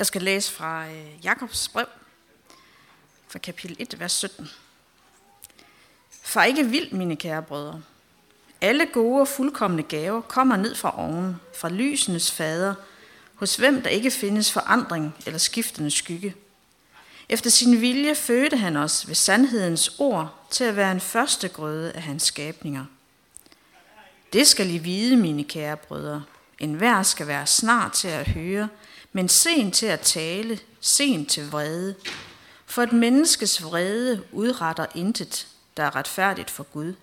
Jeg skal læse fra øh, Jakobs brev, fra kapitel 1, vers 17. For ikke vild, mine kære brødre. Alle gode og fuldkommende gaver kommer ned fra oven, fra lysenes fader, hos hvem der ikke findes forandring eller skiftende skygge. Efter sin vilje fødte han os ved sandhedens ord til at være en første grøde af hans skabninger. Det skal I vide, mine kære brødre. En hver skal være snart til at høre, men sen til at tale, sen til vrede. For et menneskes vrede udretter intet, der er retfærdigt for Gud.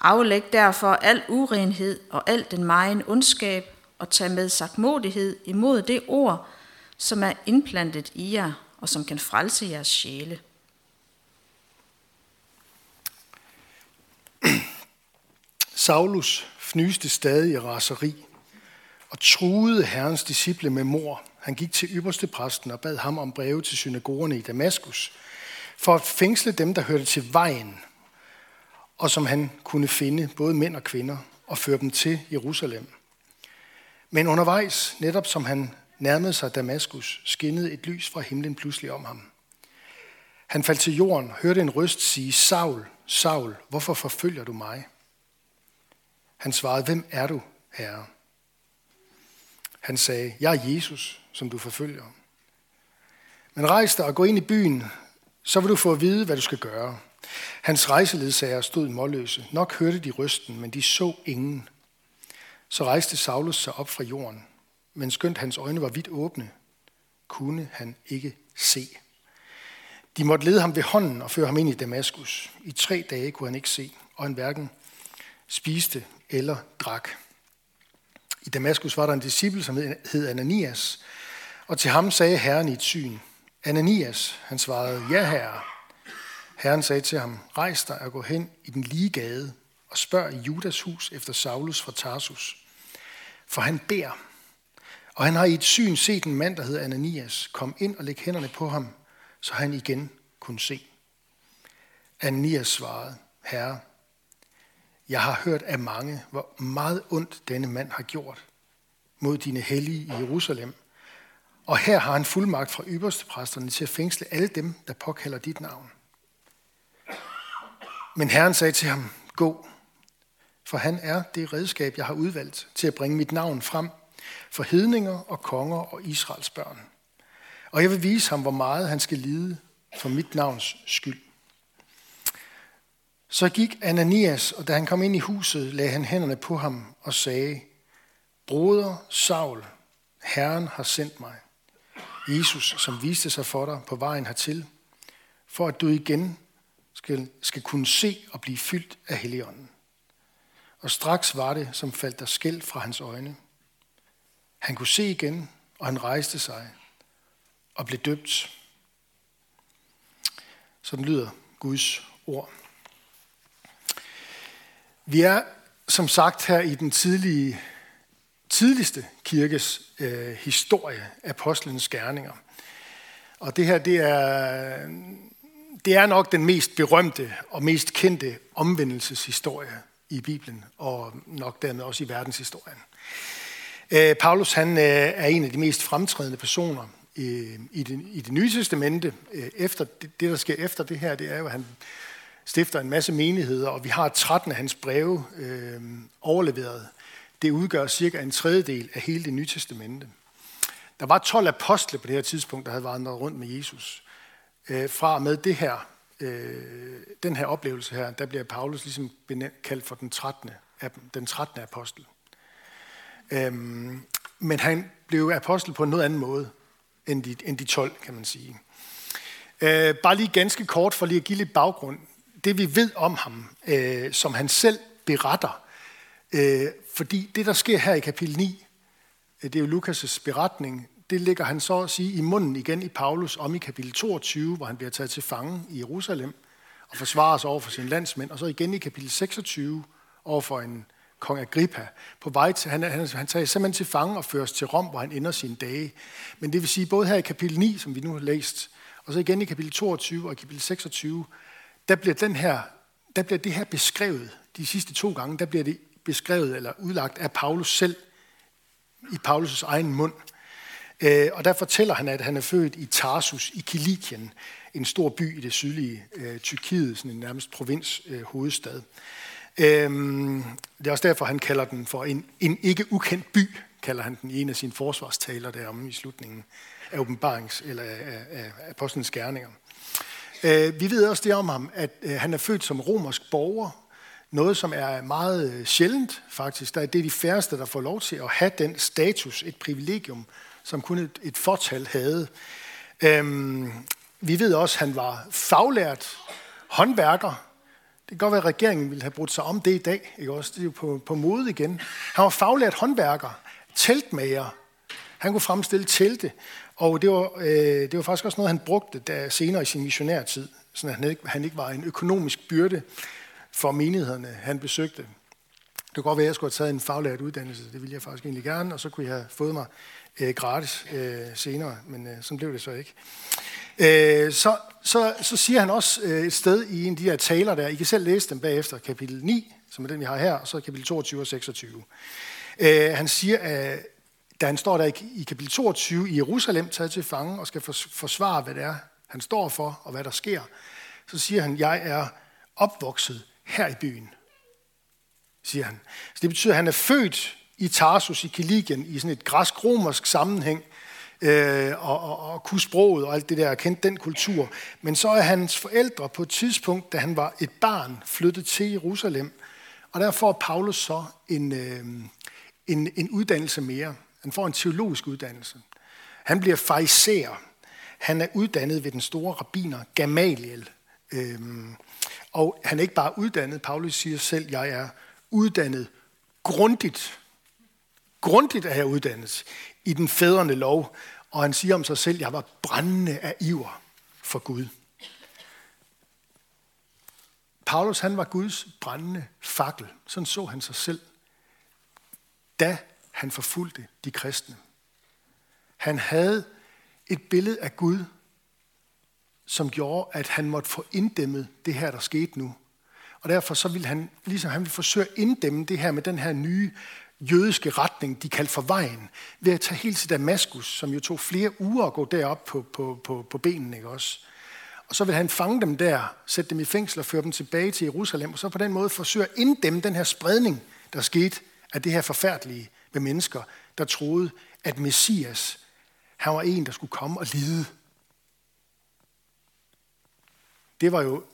Aflæg derfor al urenhed og al den megen ondskab, og tag med sagtmodighed imod det ord, som er indplantet i jer, og som kan frelse jeres sjæle. Saulus fnyste stadig i raseri og truede herrens disciple med mor. Han gik til ypperste præsten og bad ham om breve til synagogerne i Damaskus, for at fængsle dem, der hørte til vejen, og som han kunne finde, både mænd og kvinder, og føre dem til Jerusalem. Men undervejs, netop som han nærmede sig Damaskus, skinnede et lys fra himlen pludselig om ham. Han faldt til jorden, hørte en røst sige, Saul, Saul, hvorfor forfølger du mig? Han svarede, hvem er du, herre? Han sagde, jeg er Jesus, som du forfølger. Men rejs dig og gå ind i byen, så vil du få at vide, hvad du skal gøre. Hans rejseledsager stod målløse. Nok hørte de rysten, men de så ingen. Så rejste Saulus sig op fra jorden, men skønt hans øjne var vidt åbne, kunne han ikke se. De måtte lede ham ved hånden og føre ham ind i Damaskus. I tre dage kunne han ikke se, og han hverken spiste eller drak. I Damaskus var der en disciple, som hed Ananias, og til ham sagde Herren i et syn, Ananias, han svarede, ja herre. Herren sagde til ham, rejs dig og gå hen i den lige gade og spørg i Judas hus efter Saulus fra Tarsus. For han beder, og han har i et syn set en mand, der hedder Ananias, kom ind og lægge hænderne på ham, så han igen kunne se. Ananias svarede, Herre, jeg har hørt af mange, hvor meget ondt denne mand har gjort mod dine hellige i Jerusalem. Og her har han fuldmagt fra ypperste præsterne til at fængsle alle dem, der påkalder dit navn. Men Herren sagde til ham, gå, for han er det redskab, jeg har udvalgt til at bringe mit navn frem for hedninger og konger og Israels børn. Og jeg vil vise ham, hvor meget han skal lide for mit navns skyld. Så gik Ananias, og da han kom ind i huset, lagde han hænderne på ham og sagde, Broder Saul, Herren har sendt mig. Jesus, som viste sig for dig på vejen hertil, for at du igen skal, skal kunne se og blive fyldt af Helligånden. Og straks var det, som faldt der skæld fra hans øjne. Han kunne se igen, og han rejste sig og blev døbt. Sådan lyder Guds ord. Vi er som sagt her i den tidlige, tidligste kirkes øh, historie, apostlenes gerninger. Og det her, det er, det er nok den mest berømte og mest kendte omvendelseshistorie i Bibelen, og nok dermed også i verdenshistorien. Øh, Paulus han øh, er en af de mest fremtrædende personer i det, i det nye testamente. Øh, efter, det, det, der sker efter det her, det er jo, at han stifter en masse menigheder, og vi har 13 af hans breve øh, overleveret. Det udgør cirka en tredjedel af hele det nye testamente. Der var 12 apostle på det her tidspunkt, der havde vandret rundt med Jesus. Øh, fra og med det her, øh, den her oplevelse her, der bliver Paulus ligesom kaldt for den 13. Den 13. apostel. Øhm, men han blev apostel på en noget anden måde end de, end de 12, kan man sige. Øh, bare lige ganske kort for lige at give lidt baggrund. Det vi ved om ham, øh, som han selv beretter, øh, fordi det der sker her i kapitel 9, øh, det er jo Lukas' beretning, det ligger han så at sige i munden igen i Paulus om i kapitel 22, hvor han bliver taget til fange i Jerusalem og forsvarer sig over for sine landsmænd, og så igen i kapitel 26 over for en kong Agrippa, på vej til, han, han, han tager simpelthen til fange og føres til Rom, hvor han ender sine dage. Men det vil sige, både her i kapitel 9, som vi nu har læst, og så igen i kapitel 22 og i kapitel 26, der bliver, den her, der bliver det her beskrevet, de sidste to gange, der bliver det beskrevet eller udlagt af Paulus selv, i Paulus' egen mund. Øh, og der fortæller han, at han er født i Tarsus i Kilikien, en stor by i det sydlige øh, Tyrkiet, sådan en nærmest provins øh, hovedstad. Øhm, det er også derfor, han kalder den for en, en ikke ukendt by, kalder han den i en af sine forsvarstaler deromme i slutningen af åbenbarings eller af, af, af apostlenes gerninger. Øh, vi ved også det om ham, at øh, han er født som romersk borger, noget som er meget øh, sjældent faktisk. Der er det de færreste, der får lov til at have den status, et privilegium, som kun et, et fortal havde. Øhm, vi ved også, at han var faglært håndværker. Det kan godt være, at regeringen ville have brudt sig om det i dag. Ikke også? Det er jo på, på mode igen. Han var faglært håndværker, teltmager. Han kunne fremstille telte. Og det var, øh, det var faktisk også noget, han brugte der senere i sin missionærtid, så han ikke, han ikke var en økonomisk byrde for menighederne, han besøgte. Det kunne godt være, at jeg skulle have taget en faglært uddannelse, det ville jeg faktisk egentlig gerne, og så kunne jeg have fået mig øh, gratis øh, senere, men øh, sådan blev det så ikke. Øh, så, så, så siger han også øh, et sted i en af de her taler der, I kan selv læse dem bagefter, kapitel 9, som er den, vi har her, og så kapitel 22 og 26. Øh, han siger, at da han står der i kapitel 22 i Jerusalem, taget til fange og skal forsvare, hvad det er, han står for og hvad der sker, så siger han, jeg er opvokset her i byen, siger han. Så det betyder, at han er født i Tarsus i Kilikien i sådan et græsk-romersk sammenhæng, øh, og, og, og kunne sproget og alt det der, og kendte den kultur. Men så er hans forældre på et tidspunkt, da han var et barn, flyttet til Jerusalem, og der får Paulus så en, øh, en, en uddannelse mere. Han får en teologisk uddannelse. Han bliver fariser. Han er uddannet ved den store rabbiner Gamaliel. Øhm, og han er ikke bare uddannet, Paulus siger selv, jeg er uddannet grundigt. Grundigt er jeg uddannet i den fædrende lov. Og han siger om sig selv, jeg var brændende af iver for Gud. Paulus han var Guds brændende fakkel. Sådan så han sig selv. Da han forfulgte de kristne. Han havde et billede af Gud, som gjorde, at han måtte få inddæmmet det her, der skete nu. Og derfor så ville han, ligesom han ville forsøge at inddæmme det her med den her nye jødiske retning, de kaldte for vejen, ved at tage helt til Damaskus, som jo tog flere uger at gå derop på, på, på, på benene, ikke også? Og så vil han fange dem der, sætte dem i fængsel og føre dem tilbage til Jerusalem, og så på den måde forsøge at inddæmme den her spredning, der skete af det her forfærdelige med mennesker, der troede, at Messias, han var en, der skulle komme og lide. Det var jo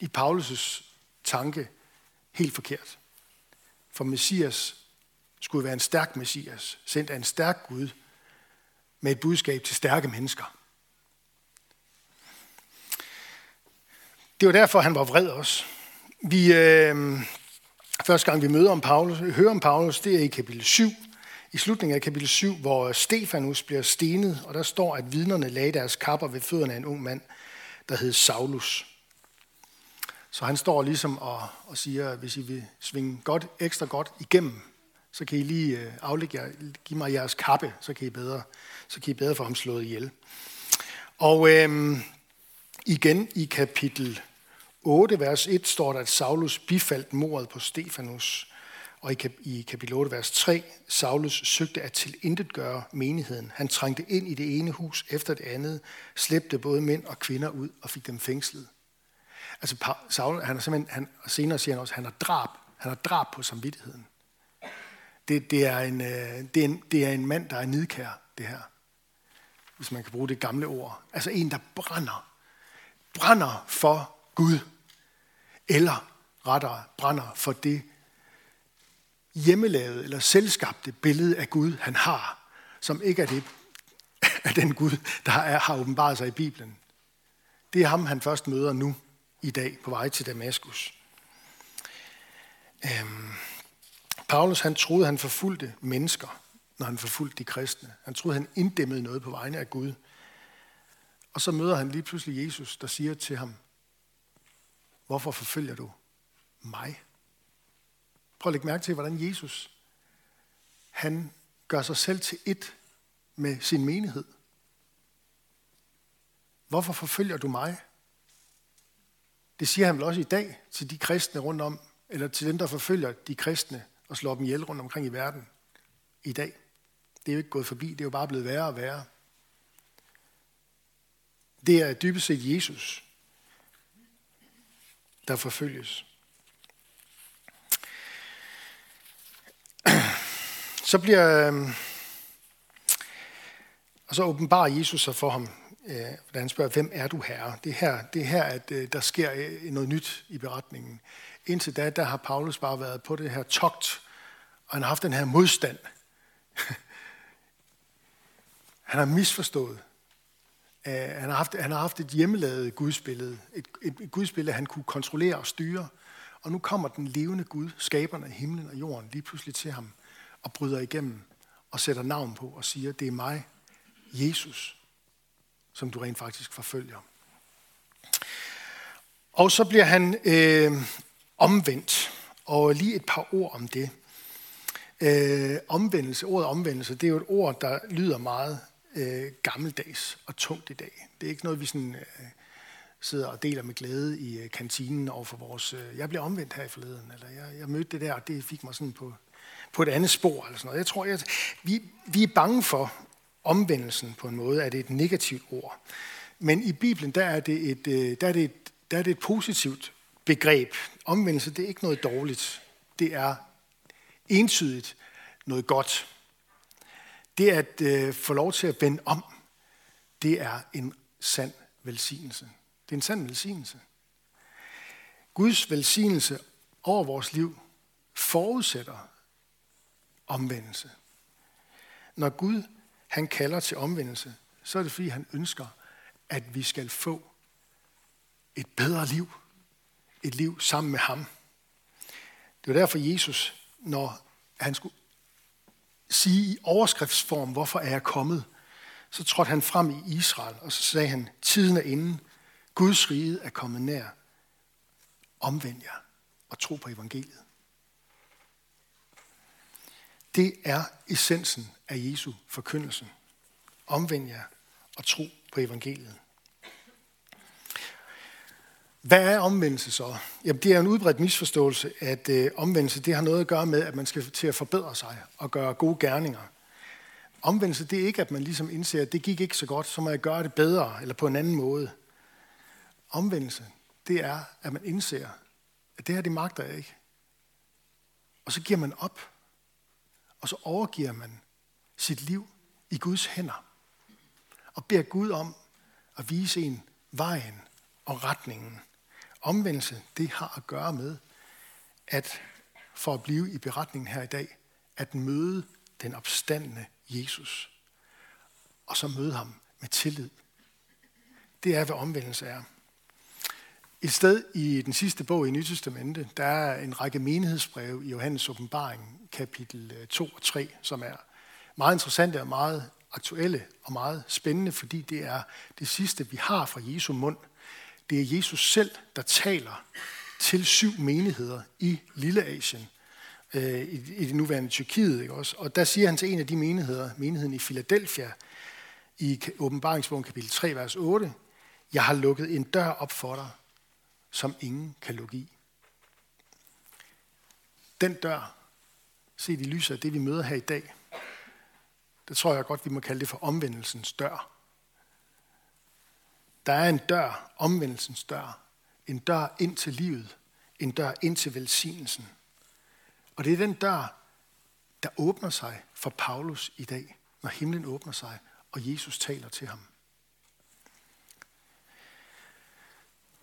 i Paulus' tanke helt forkert. For Messias skulle være en stærk Messias, sendt af en stærk Gud, med et budskab til stærke mennesker. Det var derfor, han var vred også. Vi, øh, Første gang vi møder om Paulus, hører om Paulus, det er i kapitel 7. I slutningen af kapitel 7, hvor Stefanus bliver stenet, og der står, at vidnerne lagde deres kapper ved fødderne af en ung mand, der hed Saulus. Så han står ligesom og, og siger, at hvis I vil svinge godt, ekstra godt igennem, så kan I lige øh, aflægge jer, give mig jeres kappe, så kan I bedre, så kan I bedre få ham slået ihjel. Og øhm, igen i kapitel 8, vers 1 står der, at Saulus bifaldt mordet på Stefanus. Og i kapitel 8, vers 3, Saulus søgte at tilintetgøre menigheden. Han trængte ind i det ene hus efter det andet, slæbte både mænd og kvinder ud og fik dem fængslet. Altså Saul, han er simpelthen, han, og senere siger han også, han har drab. Han har drab på samvittigheden. Det, det, er en, øh, det, er en, det er en mand, der er nidkær, det her. Hvis man kan bruge det gamle ord. Altså en, der brænder. Brænder for Gud eller rettere brænder for det hjemmelavede eller selvskabte billede af Gud, han har, som ikke er det af den Gud, der er, har åbenbaret sig i Bibelen. Det er ham, han først møder nu i dag på vej til Damaskus. Øhm, Paulus han troede, han forfulgte mennesker, når han forfulgte de kristne. Han troede, han inddæmmede noget på vegne af Gud. Og så møder han lige pludselig Jesus, der siger til ham, Hvorfor forfølger du mig? Prøv at lægge mærke til, hvordan Jesus, han gør sig selv til et med sin menighed. Hvorfor forfølger du mig? Det siger han vel også i dag til de kristne rundt om, eller til dem, der forfølger de kristne og slår dem ihjel rundt omkring i verden i dag. Det er jo ikke gået forbi, det er jo bare blevet værre og værre. Det er dybest set Jesus, der forfølges. Så bliver, øhm, og så åbenbarer Jesus sig for ham, øh, da han spørger, hvem er du herre? Det er her, det er her at øh, der sker øh, noget nyt i beretningen. Indtil da, der har Paulus bare været på det her togt, og han har haft den her modstand. han har misforstået. Øh, han har haft, han har haft et hjemmelavet gudsbillede. Et, et, et gudsbillede, han kunne kontrollere og styre. Og nu kommer den levende Gud, skaberne af himlen og jorden, lige pludselig til ham og bryder igennem og sætter navn på og siger, det er mig, Jesus, som du rent faktisk forfølger. Og så bliver han øh, omvendt, og lige et par ord om det. Øh, omvendelse, ordet omvendelse, det er jo et ord, der lyder meget øh, gammeldags og tungt i dag. Det er ikke noget, vi sådan, øh, sidder og deler med glæde i øh, kantinen over for vores... Øh, jeg blev omvendt her i forleden, eller jeg, jeg mødte det der, og det fik mig sådan på, på et andet spor. Eller sådan noget. Jeg tror, jeg, vi, vi er bange for omvendelsen på en måde, at det er et negativt ord. Men i Bibelen, der er det et, øh, der er det et, der er det et positivt begreb. Omvendelse, det er ikke noget dårligt. Det er entydigt noget godt. Det at øh, få lov til at vende om, det er en sand velsignelse. Det er en sand velsignelse. Guds velsignelse over vores liv forudsætter omvendelse. Når Gud han kalder til omvendelse, så er det fordi, han ønsker, at vi skal få et bedre liv. Et liv sammen med ham. Det var derfor Jesus, når han skulle sige i overskriftsform, hvorfor er jeg kommet, så trådte han frem i Israel, og så sagde han, tiden er inde, Guds rige er kommet nær. Omvend jer og tro på evangeliet. Det er essensen af Jesu forkyndelse. Omvend jer og tro på evangeliet. Hvad er omvendelse så? Jamen, det er en udbredt misforståelse, at øh, omvendelse det har noget at gøre med, at man skal til at forbedre sig og gøre gode gerninger. Omvendelse det er ikke, at man ligesom indser, at det gik ikke så godt, så må jeg gøre det bedre eller på en anden måde. Omvendelse, det er, at man indser, at det her, det magter jeg ikke. Og så giver man op og så overgiver man sit liv i Guds hænder og beder Gud om at vise en vejen og retningen. Omvendelse, det har at gøre med, at for at blive i beretningen her i dag, at møde den opstandende Jesus, og så møde ham med tillid. Det er, hvad omvendelse er. Et sted i den sidste bog i nyttestamentet, der er en række menighedsbreve i Johannes åbenbaring, kapitel øh, 2 og 3, som er meget interessante og meget aktuelle og meget spændende, fordi det er det sidste, vi har fra Jesu mund. Det er Jesus selv, der taler til syv menigheder i Lille Asien, øh, i, i det nuværende Tyrkiet. Ikke også? Og der siger han til en af de menigheder, menigheden i Philadelphia, i åbenbaringsbogen kapitel 3, vers 8, Jeg har lukket en dør op for dig, som ingen kan lukke i. Den dør, set i lyset af det, vi møder her i dag, det tror jeg godt, vi må kalde det for omvendelsens dør. Der er en dør, omvendelsens dør. En dør ind til livet. En dør ind til velsignelsen. Og det er den dør, der åbner sig for Paulus i dag, når himlen åbner sig, og Jesus taler til ham.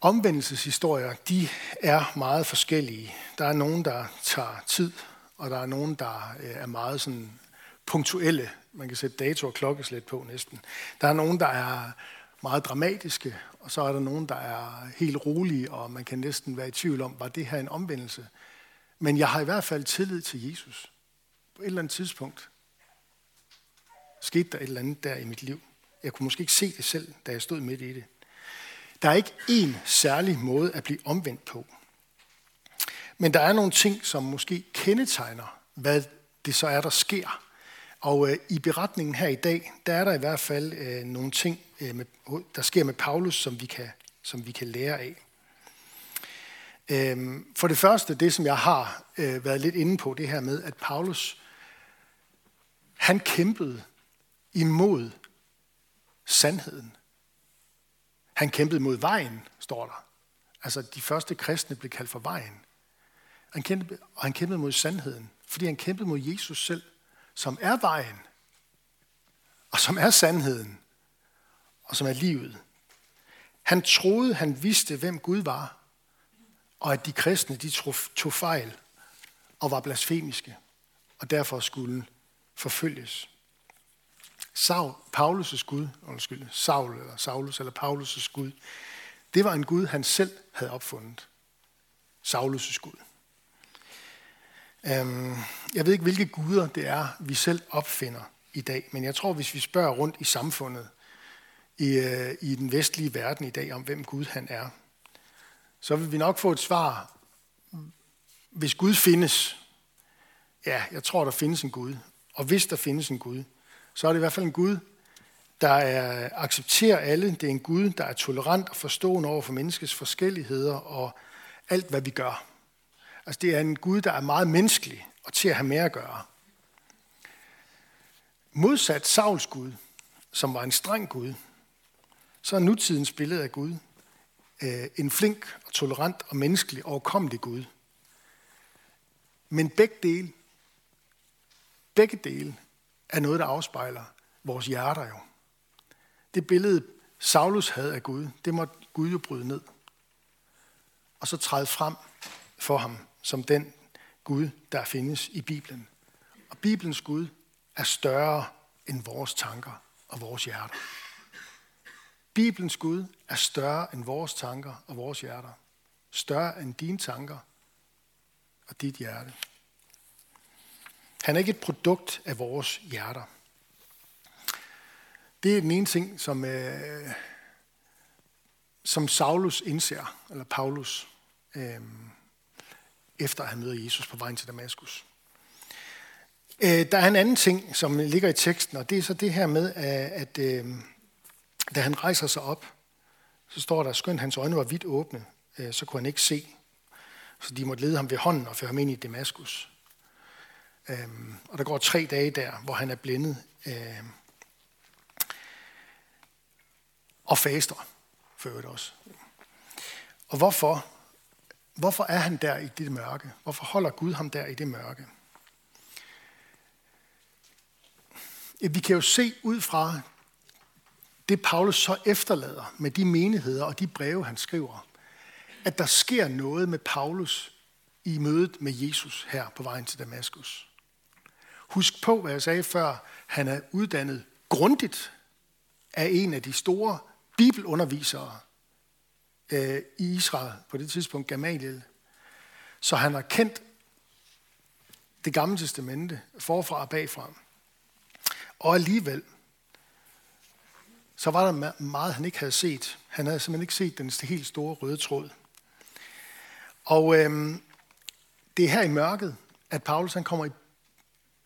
Omvendelseshistorier, de er meget forskellige. Der er nogen, der tager tid, og der er nogen, der øh, er meget sådan punktuelle. Man kan sætte dato og klokkeslæt på næsten. Der er nogen, der er meget dramatiske, og så er der nogen, der er helt rolige, og man kan næsten være i tvivl om, var det her en omvendelse? Men jeg har i hvert fald tillid til Jesus. På et eller andet tidspunkt skete der et eller andet der i mit liv. Jeg kunne måske ikke se det selv, da jeg stod midt i det. Der er ikke én særlig måde at blive omvendt på. Men der er nogle ting, som måske kendetegner, hvad det så er, der sker. Og øh, i beretningen her i dag, der er der i hvert fald øh, nogle ting, øh, med, der sker med Paulus, som vi kan, som vi kan lære af. Øh, for det første, det som jeg har øh, været lidt inde på, det her med, at Paulus Han kæmpede imod sandheden. Han kæmpede mod vejen, står der. Altså, de første kristne blev kaldt for vejen. Han kæmpede, og han kæmpede mod sandheden, fordi han kæmpede mod Jesus selv, som er vejen, og som er sandheden, og som er livet. Han troede, han vidste, hvem Gud var, og at de kristne de tog fejl og var blasfemiske, og derfor skulle forfølges. Saul, Paulus' Gud, undskyld, Saul eller Saulus eller Paulus' Gud, det var en Gud, han selv havde opfundet. Saulus' Gud. Øhm, jeg ved ikke, hvilke guder det er, vi selv opfinder i dag, men jeg tror, hvis vi spørger rundt i samfundet, i, øh, i den vestlige verden i dag, om hvem Gud han er, så vil vi nok få et svar, hvis Gud findes. Ja, jeg tror, der findes en Gud. Og hvis der findes en Gud, så er det i hvert fald en Gud, der er, accepterer alle. Det er en Gud, der er tolerant og forstående over for menneskets forskelligheder og alt, hvad vi gør. Altså det er en Gud, der er meget menneskelig og til at have mere at gøre. Modsat Sauls Gud, som var en streng Gud, så er nutidens billede af Gud øh, en flink og tolerant og menneskelig overkommelig Gud. Men begge dele, begge dele er noget, der afspejler vores hjerter jo. Det billede, Saulus havde af Gud, det måtte Gud jo bryde ned. Og så træde frem for ham som den Gud, der findes i Bibelen. Og Bibelens Gud er større end vores tanker og vores hjerter. Bibelens Gud er større end vores tanker og vores hjerter. Større end dine tanker og dit hjerte. Han er ikke et produkt af vores hjerter. Det er den ene ting, som, øh, som Saulus indser, eller Paulus, øh, efter at han møder Jesus på vejen til Damaskus. Øh, der er en anden ting, som ligger i teksten, og det er så det her med, at øh, da han rejser sig op, så står der, skønt hans øjne var vidt åbne, øh, så kunne han ikke se. Så de måtte lede ham ved hånden og føre ham ind i Damaskus. Øh, og der går tre dage der, hvor han er blindet og faster, for øvrigt også. Og hvorfor? Hvorfor er han der i det mørke? Hvorfor holder Gud ham der i det mørke? Vi kan jo se ud fra det, Paulus så efterlader med de menigheder og de breve, han skriver, at der sker noget med Paulus i mødet med Jesus her på vejen til Damaskus. Husk på, hvad jeg sagde før. Han er uddannet grundigt af en af de store bibelundervisere øh, i Israel, på det tidspunkt Gamaliel. Så han har kendt det gamle testamente forfra og bagfra. Og alligevel, så var der meget, han ikke havde set. Han havde simpelthen ikke set den helt store røde tråd. Og øhm, det er her i mørket, at Paulus han kommer i,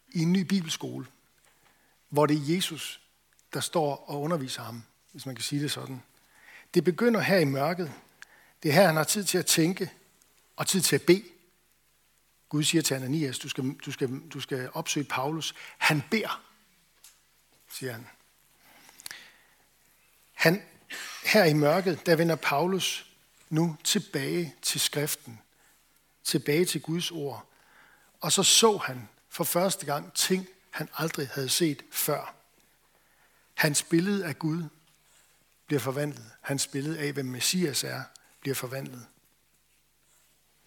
i en ny bibelskole, hvor det er Jesus, der står og underviser ham, hvis man kan sige det sådan. Det begynder her i mørket. Det er her, han har tid til at tænke og tid til at bede. Gud siger til Ananias, du skal, du skal, du skal opsøge Paulus. Han beder, siger han. Han, her i mørket, der vender Paulus nu tilbage til skriften, tilbage til Guds ord. Og så så han for første gang ting, han aldrig havde set før. Hans billede af Gud bliver forvandlet. Hans billede af, hvem Messias er, bliver forvandlet.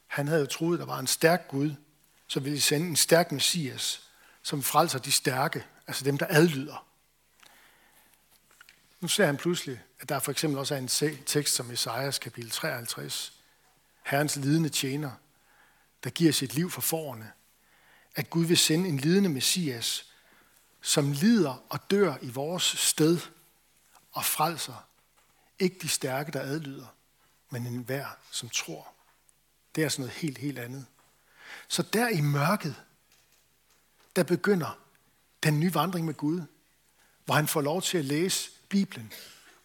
Han havde jo troet, at der var en stærk Gud, som ville sende en stærk Messias, som frelser de stærke, altså dem, der adlyder. Nu ser han pludselig, at der for eksempel også er en tekst som Esajas kapitel 53. Herrens lidende tjener, der giver sit liv for forerne. At Gud vil sende en lidende messias, som lider og dør i vores sted og frelser. Ikke de stærke, der adlyder, men enhver, som tror. Det er sådan noget helt, helt andet. Så der i mørket, der begynder den nye vandring med Gud, hvor han får lov til at læse Bibelen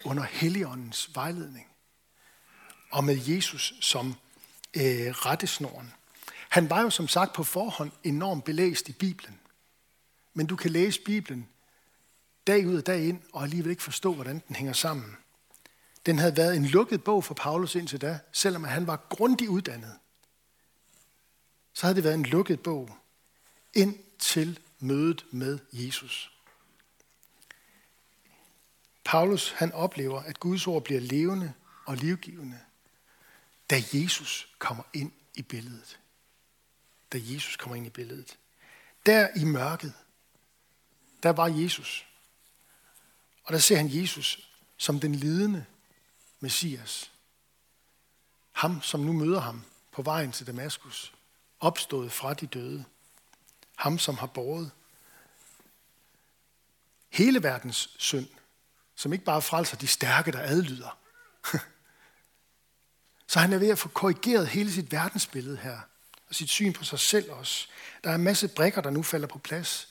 under Helligåndens vejledning. Og med Jesus som øh, rettesnoren. Han var jo som sagt på forhånd enormt belæst i Bibelen. men du kan læse Bibelen dag ud og dag ind, og alligevel ikke forstå, hvordan den hænger sammen. Den havde været en lukket bog for Paulus indtil da, selvom han var grundigt uddannet. Så havde det været en lukket bog ind til mødet med Jesus. Paulus han oplever, at Guds ord bliver levende og livgivende, da Jesus kommer ind i billedet. Da Jesus kommer ind i billedet. Der i mørket, der var Jesus. Og der ser han Jesus som den lidende Messias. Ham, som nu møder ham på vejen til Damaskus, opstået fra de døde. Ham, som har båret hele verdens synd, som ikke bare frelser de stærke, der adlyder. Så han er ved at få korrigeret hele sit verdensbillede her, og sit syn på sig selv også. Der er en masse brikker, der nu falder på plads.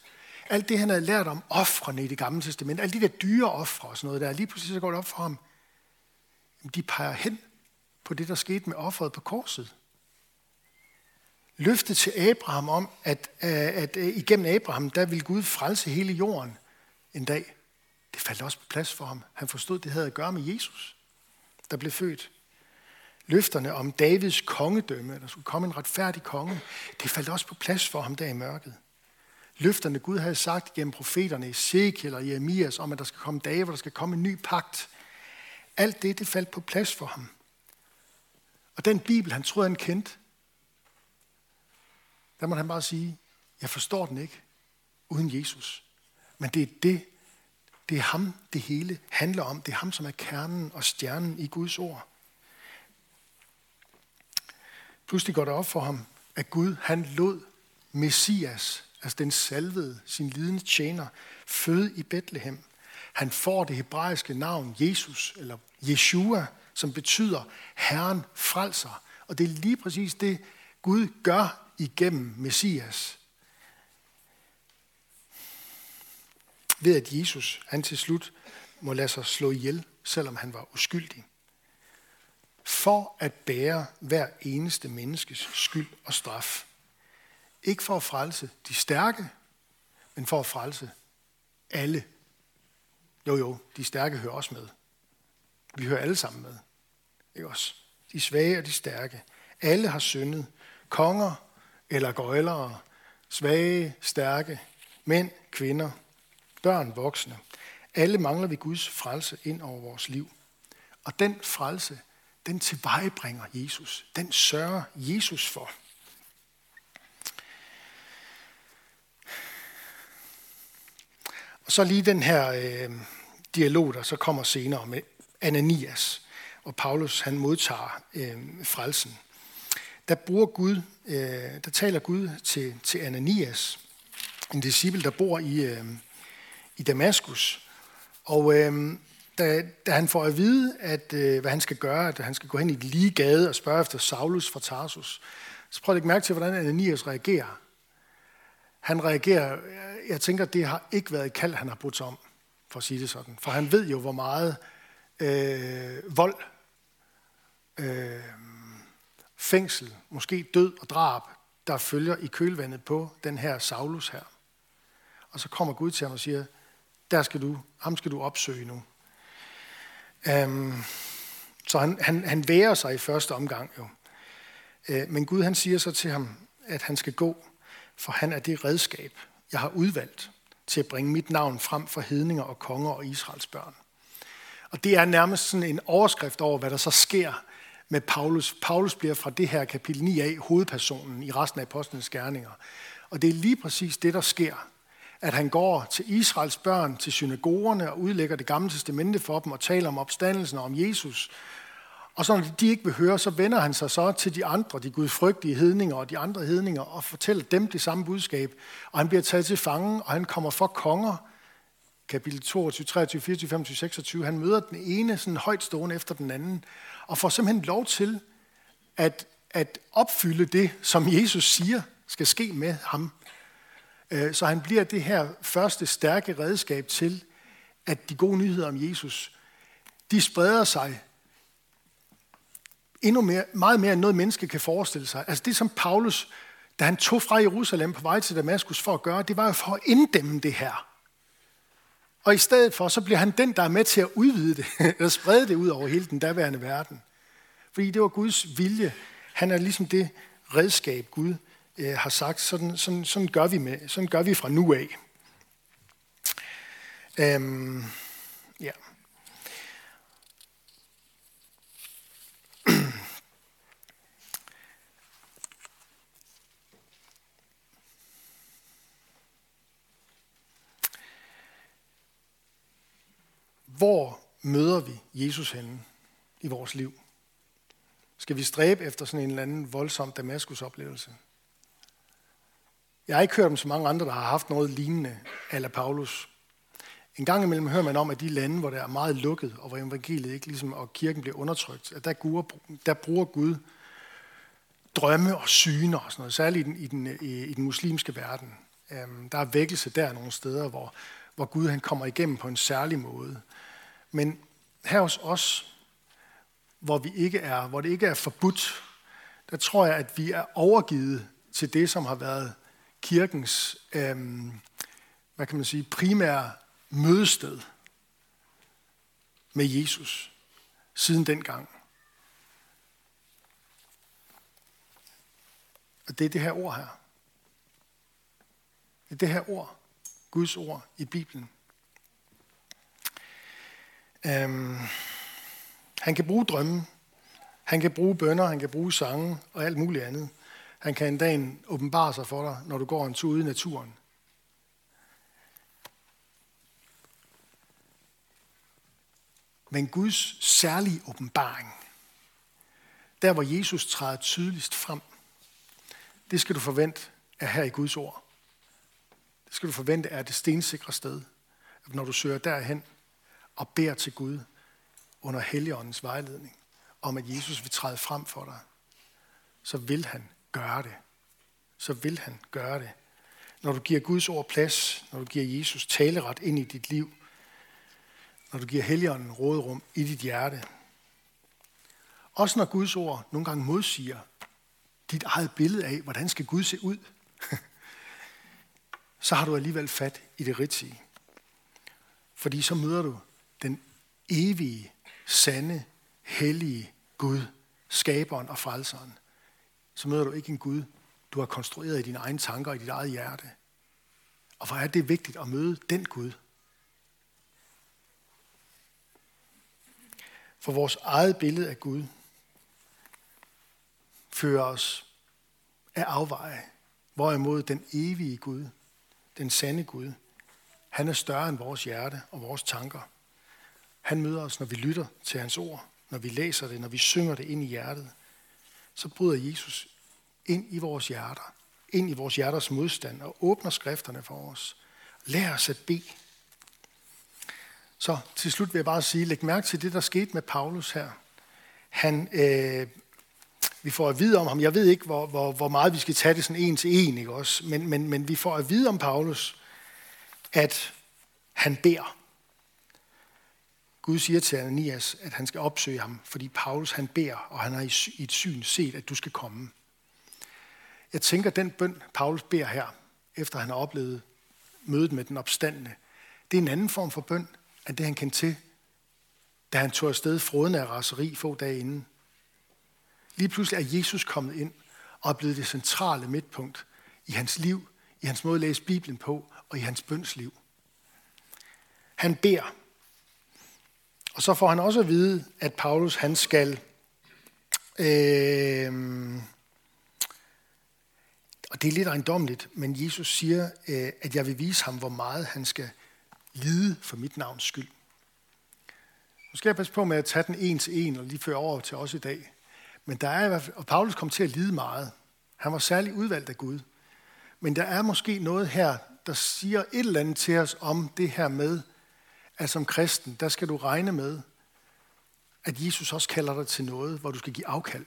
Alt det, han havde lært om offrene i det gamle testament, alle de der dyre ofre og sådan noget der, lige pludselig så går det op for ham. De peger hen på det, der skete med offeret på korset. Løftet til Abraham om, at, øh, at, øh, igennem Abraham, der ville Gud frelse hele jorden en dag. Det faldt også på plads for ham. Han forstod, det havde at gøre med Jesus, der blev født. Løfterne om Davids kongedømme, at der skulle komme en retfærdig konge, det faldt også på plads for ham der i mørket. Løfterne Gud havde sagt gennem profeterne Ezekiel og Jeremias om, at der skal komme dage, hvor der skal komme en ny pagt. Alt det, det faldt på plads for ham. Og den Bibel, han troede, han kendte, der må han bare sige, jeg forstår den ikke uden Jesus. Men det er det, det er ham, det hele handler om. Det er ham, som er kernen og stjernen i Guds ord. Pludselig går det op for ham, at Gud, han lod Messias, altså den salvede, sin lidende tjener, født i Bethlehem. Han får det hebraiske navn Jesus, eller Yeshua, som betyder Herren frelser. Og det er lige præcis det, Gud gør igennem Messias. Ved at Jesus, han til slut må lade sig slå ihjel, selvom han var uskyldig. For at bære hver eneste menneskes skyld og straf. Ikke for at frelse de stærke, men for at frelse alle. Jo, jo, de stærke hører også med. Vi hører alle sammen med. Ikke også? De svage og de stærke. Alle har syndet. Konger eller gøjlere. Svage, stærke. Mænd, kvinder. Børn, voksne. Alle mangler vi Guds frelse ind over vores liv. Og den frelse, den tilvejebringer Jesus. Den sørger Jesus for. Og så lige den her øh, dialog, der så kommer senere med Ananias, og Paulus han modtager øh, frelsen. Der bruger Gud, øh, der taler Gud til, til Ananias, en disciple, der bor i, øh, i Damaskus. Og øh, da, da han får at vide, at, øh, hvad han skal gøre, at han skal gå hen i et lige gade og spørge efter Saulus fra Tarsus, så prøv at lægge mærke til, hvordan Ananias reagerer. Han reagerer, øh, jeg tænker, det har ikke været et kald, han har brudt sig om, for at sige det sådan. For han ved jo, hvor meget øh, vold, øh, fængsel, måske død og drab, der følger i kølvandet på den her Saulus her. Og så kommer Gud til ham og siger, der skal du, ham skal du opsøge nu. Um, så han, han, han værer sig i første omgang jo. Uh, men Gud han siger så til ham, at han skal gå, for han er det redskab, jeg har udvalgt til at bringe mit navn frem for hedninger og konger og Israels børn. Og det er nærmest sådan en overskrift over, hvad der så sker med Paulus. Paulus bliver fra det her kapitel 9 af hovedpersonen i resten af apostlenes gerninger. Og det er lige præcis det, der sker at han går til Israels børn, til synagogerne og udlægger det gamle testamente for dem og taler om opstandelsen og om Jesus. Og så når de ikke vil høre, så vender han sig så til de andre, de gudfrygtige hedninger og de andre hedninger, og fortæller dem det samme budskab. Og han bliver taget til fange, og han kommer for konger. Kapitel 22, 23, 24, 25, 26. Han møder den ene sådan højt stående efter den anden, og får simpelthen lov til at, at opfylde det, som Jesus siger skal ske med ham. Øh, så han bliver det her første stærke redskab til, at de gode nyheder om Jesus, de spreder sig endnu mere, meget mere end noget menneske kan forestille sig. Altså det, som Paulus da han tog fra Jerusalem på vej til Damaskus for at gøre, det var jo for at inddæmme det her. Og i stedet for, så bliver han den, der er med til at udvide det, eller sprede det ud over hele den daværende verden. Fordi det var Guds vilje. Han er ligesom det redskab, Gud øh, har sagt, sådan, sådan, sådan, gør vi med, sådan gør vi fra nu af. Øhm, ja. Hvor møder vi Jesus henne i vores liv? Skal vi stræbe efter sådan en eller anden voldsom Damaskus-oplevelse? Jeg har ikke hørt om så mange andre, der har haft noget lignende, eller Paulus. En gang imellem hører man om, at de lande, hvor der er meget lukket, og hvor evangeliet ikke ligesom, og kirken bliver undertrykt, at der, guder, der bruger Gud drømme og syner og sådan noget, særligt i den, i den, i, i den muslimske verden. Um, der er vækkelse der nogle steder, hvor, hvor Gud han kommer igennem på en særlig måde. Men her hos os, hvor, vi ikke er, hvor det ikke er forbudt, der tror jeg, at vi er overgivet til det, som har været kirkens øhm, hvad kan man sige, primære mødested med Jesus siden dengang. Og det er det her ord her. Det er det her ord, Guds ord i Bibelen. Øhm, han kan bruge drømme, han kan bruge bønder, han kan bruge sange og alt muligt andet. Han kan en dag åbenbare sig for dig, når du går en tur ude i naturen. Men Guds særlige åbenbaring, der hvor Jesus træder tydeligst frem, det skal du forvente er her i Guds ord. Det skal du forvente er det stensikre sted, at når du søger derhen og beder til Gud under Helligåndens vejledning, om at Jesus vil træde frem for dig, så vil han gøre det. Så vil han gøre det. Når du giver Guds ord plads, når du giver Jesus taleret ind i dit liv, når du giver Helligånden rådrum i dit hjerte. Også når Guds ord nogle gange modsiger dit eget billede af, hvordan skal Gud se ud, så har du alligevel fat i det rigtige. Fordi så møder du evige, sande, hellige Gud, skaberen og frelseren. Så møder du ikke en Gud, du har konstrueret i dine egne tanker og i dit eget hjerte. Og hvor er det vigtigt at møde den Gud, For vores eget billede af Gud fører os af afveje, hvorimod den evige Gud, den sande Gud, han er større end vores hjerte og vores tanker. Han møder os, når vi lytter til hans ord, når vi læser det, når vi synger det ind i hjertet. Så bryder Jesus ind i vores hjerter, ind i vores hjerters modstand og åbner skrifterne for os. Lær os at bede. Så til slut vil jeg bare sige, læg mærke til det, der skete med Paulus her. Han, øh, vi får at vide om ham, jeg ved ikke, hvor, hvor, hvor meget vi skal tage det sådan en til en, ikke også? Men, men, men vi får at vide om Paulus, at han beder. Gud siger til Ananias, at han skal opsøge ham, fordi Paulus han beder, og han har i et syn set, at du skal komme. Jeg tænker, den bøn, Paulus beder her, efter han har oplevet mødet med den opstandende, det er en anden form for bøn, end det han kendte til, da han tog afsted froden af raseri få dage inden. Lige pludselig er Jesus kommet ind og er blevet det centrale midtpunkt i hans liv, i hans måde at læse Bibelen på og i hans bønsliv. Han beder. Og så får han også at vide, at Paulus han skal øh, og det er lidt ejendomligt, men Jesus siger, øh, at jeg vil vise ham, hvor meget han skal lide for mit navns skyld. Nu skal jeg passe på med at tage den en til en og lige føre over til os i dag. Men der er i hvert fald, og Paulus kom til at lide meget. Han var særlig udvalgt af Gud. Men der er måske noget her, der siger et eller andet til os om det her med, at som kristen, der skal du regne med, at Jesus også kalder dig til noget, hvor du skal give afkald.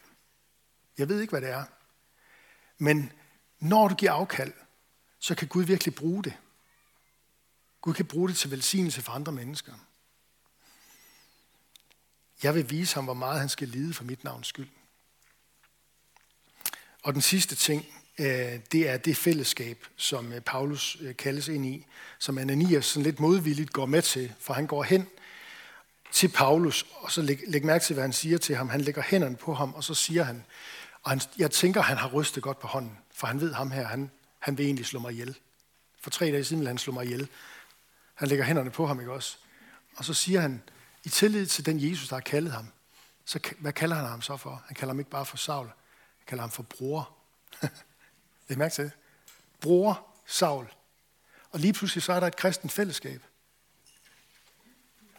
Jeg ved ikke, hvad det er. Men når du giver afkald, så kan Gud virkelig bruge det. Gud kan bruge det til velsignelse for andre mennesker. Jeg vil vise ham, hvor meget han skal lide for mit navns skyld. Og den sidste ting, Øh, det er det fællesskab, som øh, Paulus øh, kaldes ind i, som Ananias sådan lidt modvilligt går med til, for han går hen til Paulus, og så læg, læg mærke til, hvad han siger til ham. Han lægger hænderne på ham, og så siger han, og han, jeg tænker, han har rystet godt på hånden, for han ved ham her, han, han vil egentlig slå mig ihjel. For tre dage siden ville han slå mig ihjel. Han lægger hænderne på ham, ikke også? Og så siger han, i tillid til den Jesus, der har kaldet ham, så hvad kalder han ham så for? Han kalder ham ikke bare for Saul, han kalder ham for bror. det er mærke til det. Bror Saul. Og lige pludselig så er der et kristent fællesskab.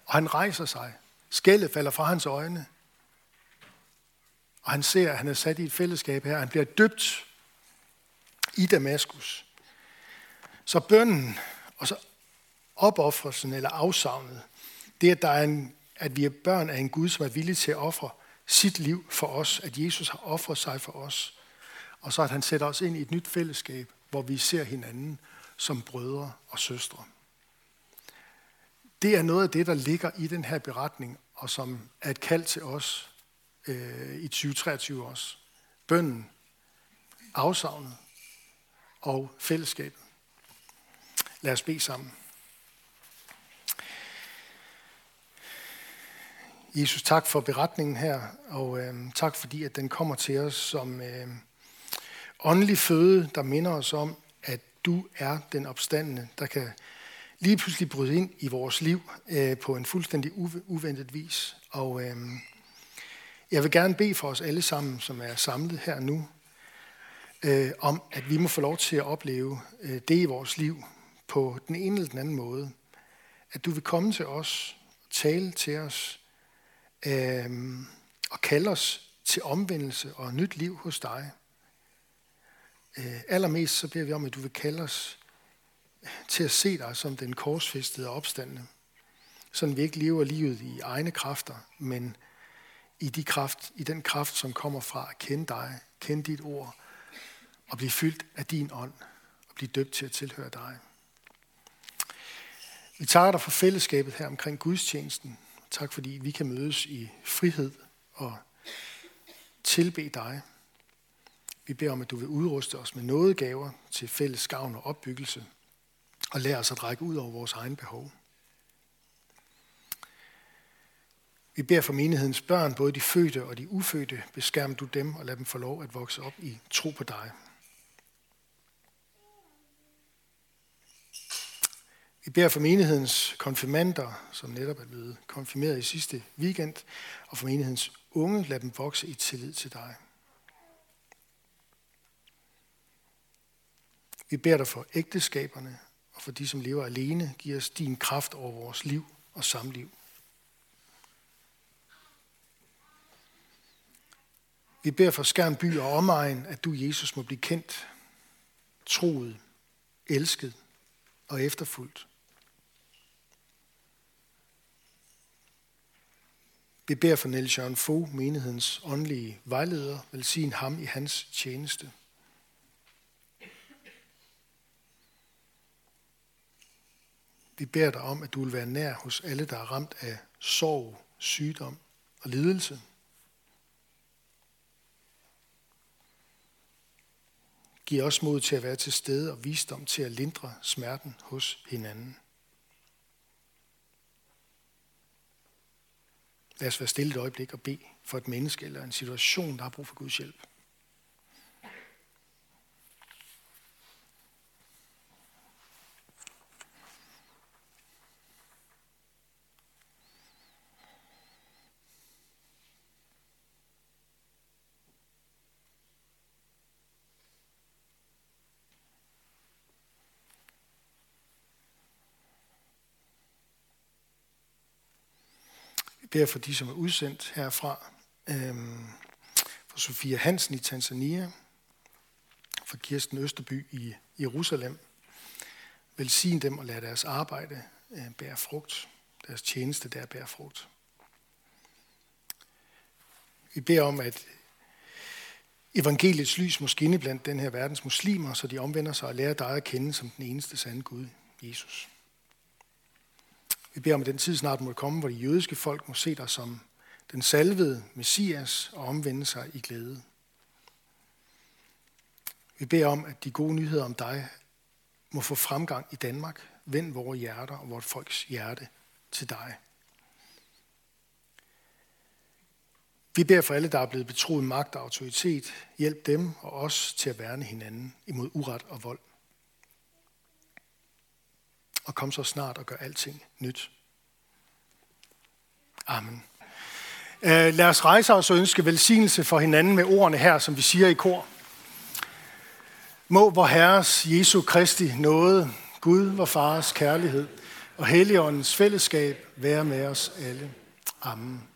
Og han rejser sig. Skældet falder fra hans øjne. Og han ser, at han er sat i et fællesskab her. Han bliver døbt i Damaskus. Så bønden og så opoffrelsen eller afsavnet, det at, der er en, at vi er børn af en Gud, som er villig til at ofre sit liv for os, at Jesus har offret sig for os, og så at han sætter os ind i et nyt fællesskab, hvor vi ser hinanden som brødre og søstre. Det er noget af det, der ligger i den her beretning, og som er et kald til os øh, i 2023 også. Bønden, afsavnet og fællesskabet. Lad os bede sammen. Jesus, tak for beretningen her, og øh, tak fordi, at den kommer til os som øh, åndelig føde, der minder os om, at du er den opstandende, der kan lige pludselig bryde ind i vores liv øh, på en fuldstændig uventet vis. Og øh, jeg vil gerne bede for os alle sammen, som er samlet her nu, øh, om at vi må få lov til at opleve øh, det i vores liv på den ene eller den anden måde. At du vil komme til os, tale til os, øh, og kalde os til omvendelse og nyt liv hos dig. Øh, allermest så beder vi om, at du vil kalde os til at se dig som den korsfæstede og opstandende. Sådan vi ikke lever livet i egne kræfter, men i, de kraft, i den kraft, som kommer fra at kende dig, kende dit ord, og blive fyldt af din ånd, og blive døbt til at tilhøre dig. Vi takker dig for fællesskabet her omkring gudstjenesten. Tak fordi vi kan mødes i frihed og tilbe dig. Vi beder om, at du vil udruste os med nådegaver til fælles gavn og opbyggelse, og lære os at række ud over vores egen behov. Vi beder for menighedens børn, både de fødte og de ufødte, beskærm du dem og lad dem få lov at vokse op i tro på dig. Vi beder for menighedens konfirmander, som netop er blevet konfirmeret i sidste weekend, og for menighedens unge, lad dem vokse i tillid til dig. Vi beder dig for ægteskaberne og for de, som lever alene. Giv os din kraft over vores liv og samliv. Vi beder for Skærn by og omegn, at du, Jesus, må blive kendt, troet, elsket og efterfuldt. Vi beder for Niels Jørgen Fogh, menighedens åndelige vejleder, velsign ham i hans tjeneste. Vi beder dig om, at du vil være nær hos alle, der er ramt af sorg, sygdom og lidelse. Giv os mod til at være til stede og visdom til at lindre smerten hos hinanden. Lad os være stille et øjeblik og bede for et menneske eller en situation, der har brug for Guds hjælp. Beder for de, som er udsendt herfra. Øhm, for Sofia Hansen i Tanzania. For Kirsten Østerby i Jerusalem. Velsign dem og lad deres arbejde øh, bære frugt. Deres tjeneste der bære frugt. Vi beder om, at evangeliets lys må skinne blandt den her verdens muslimer, så de omvender sig og lærer dig at kende som den eneste sande Gud, Jesus. Vi beder om, at den tid snart må komme, hvor de jødiske folk må se dig som den salvede Messias og omvende sig i glæde. Vi beder om, at de gode nyheder om dig må få fremgang i Danmark. Vend vores hjerter og vores folks hjerte til dig. Vi beder for alle, der er blevet betroet magt og autoritet. Hjælp dem og os til at værne hinanden imod uret og vold. Og kom så snart og gør alting nyt. Amen. Øh, lad os rejse os og ønske velsignelse for hinanden med ordene her, som vi siger i kor. Må vor Herres Jesu Kristi nåde, Gud, vor Fars kærlighed og Helligåndens fællesskab være med os alle. Amen.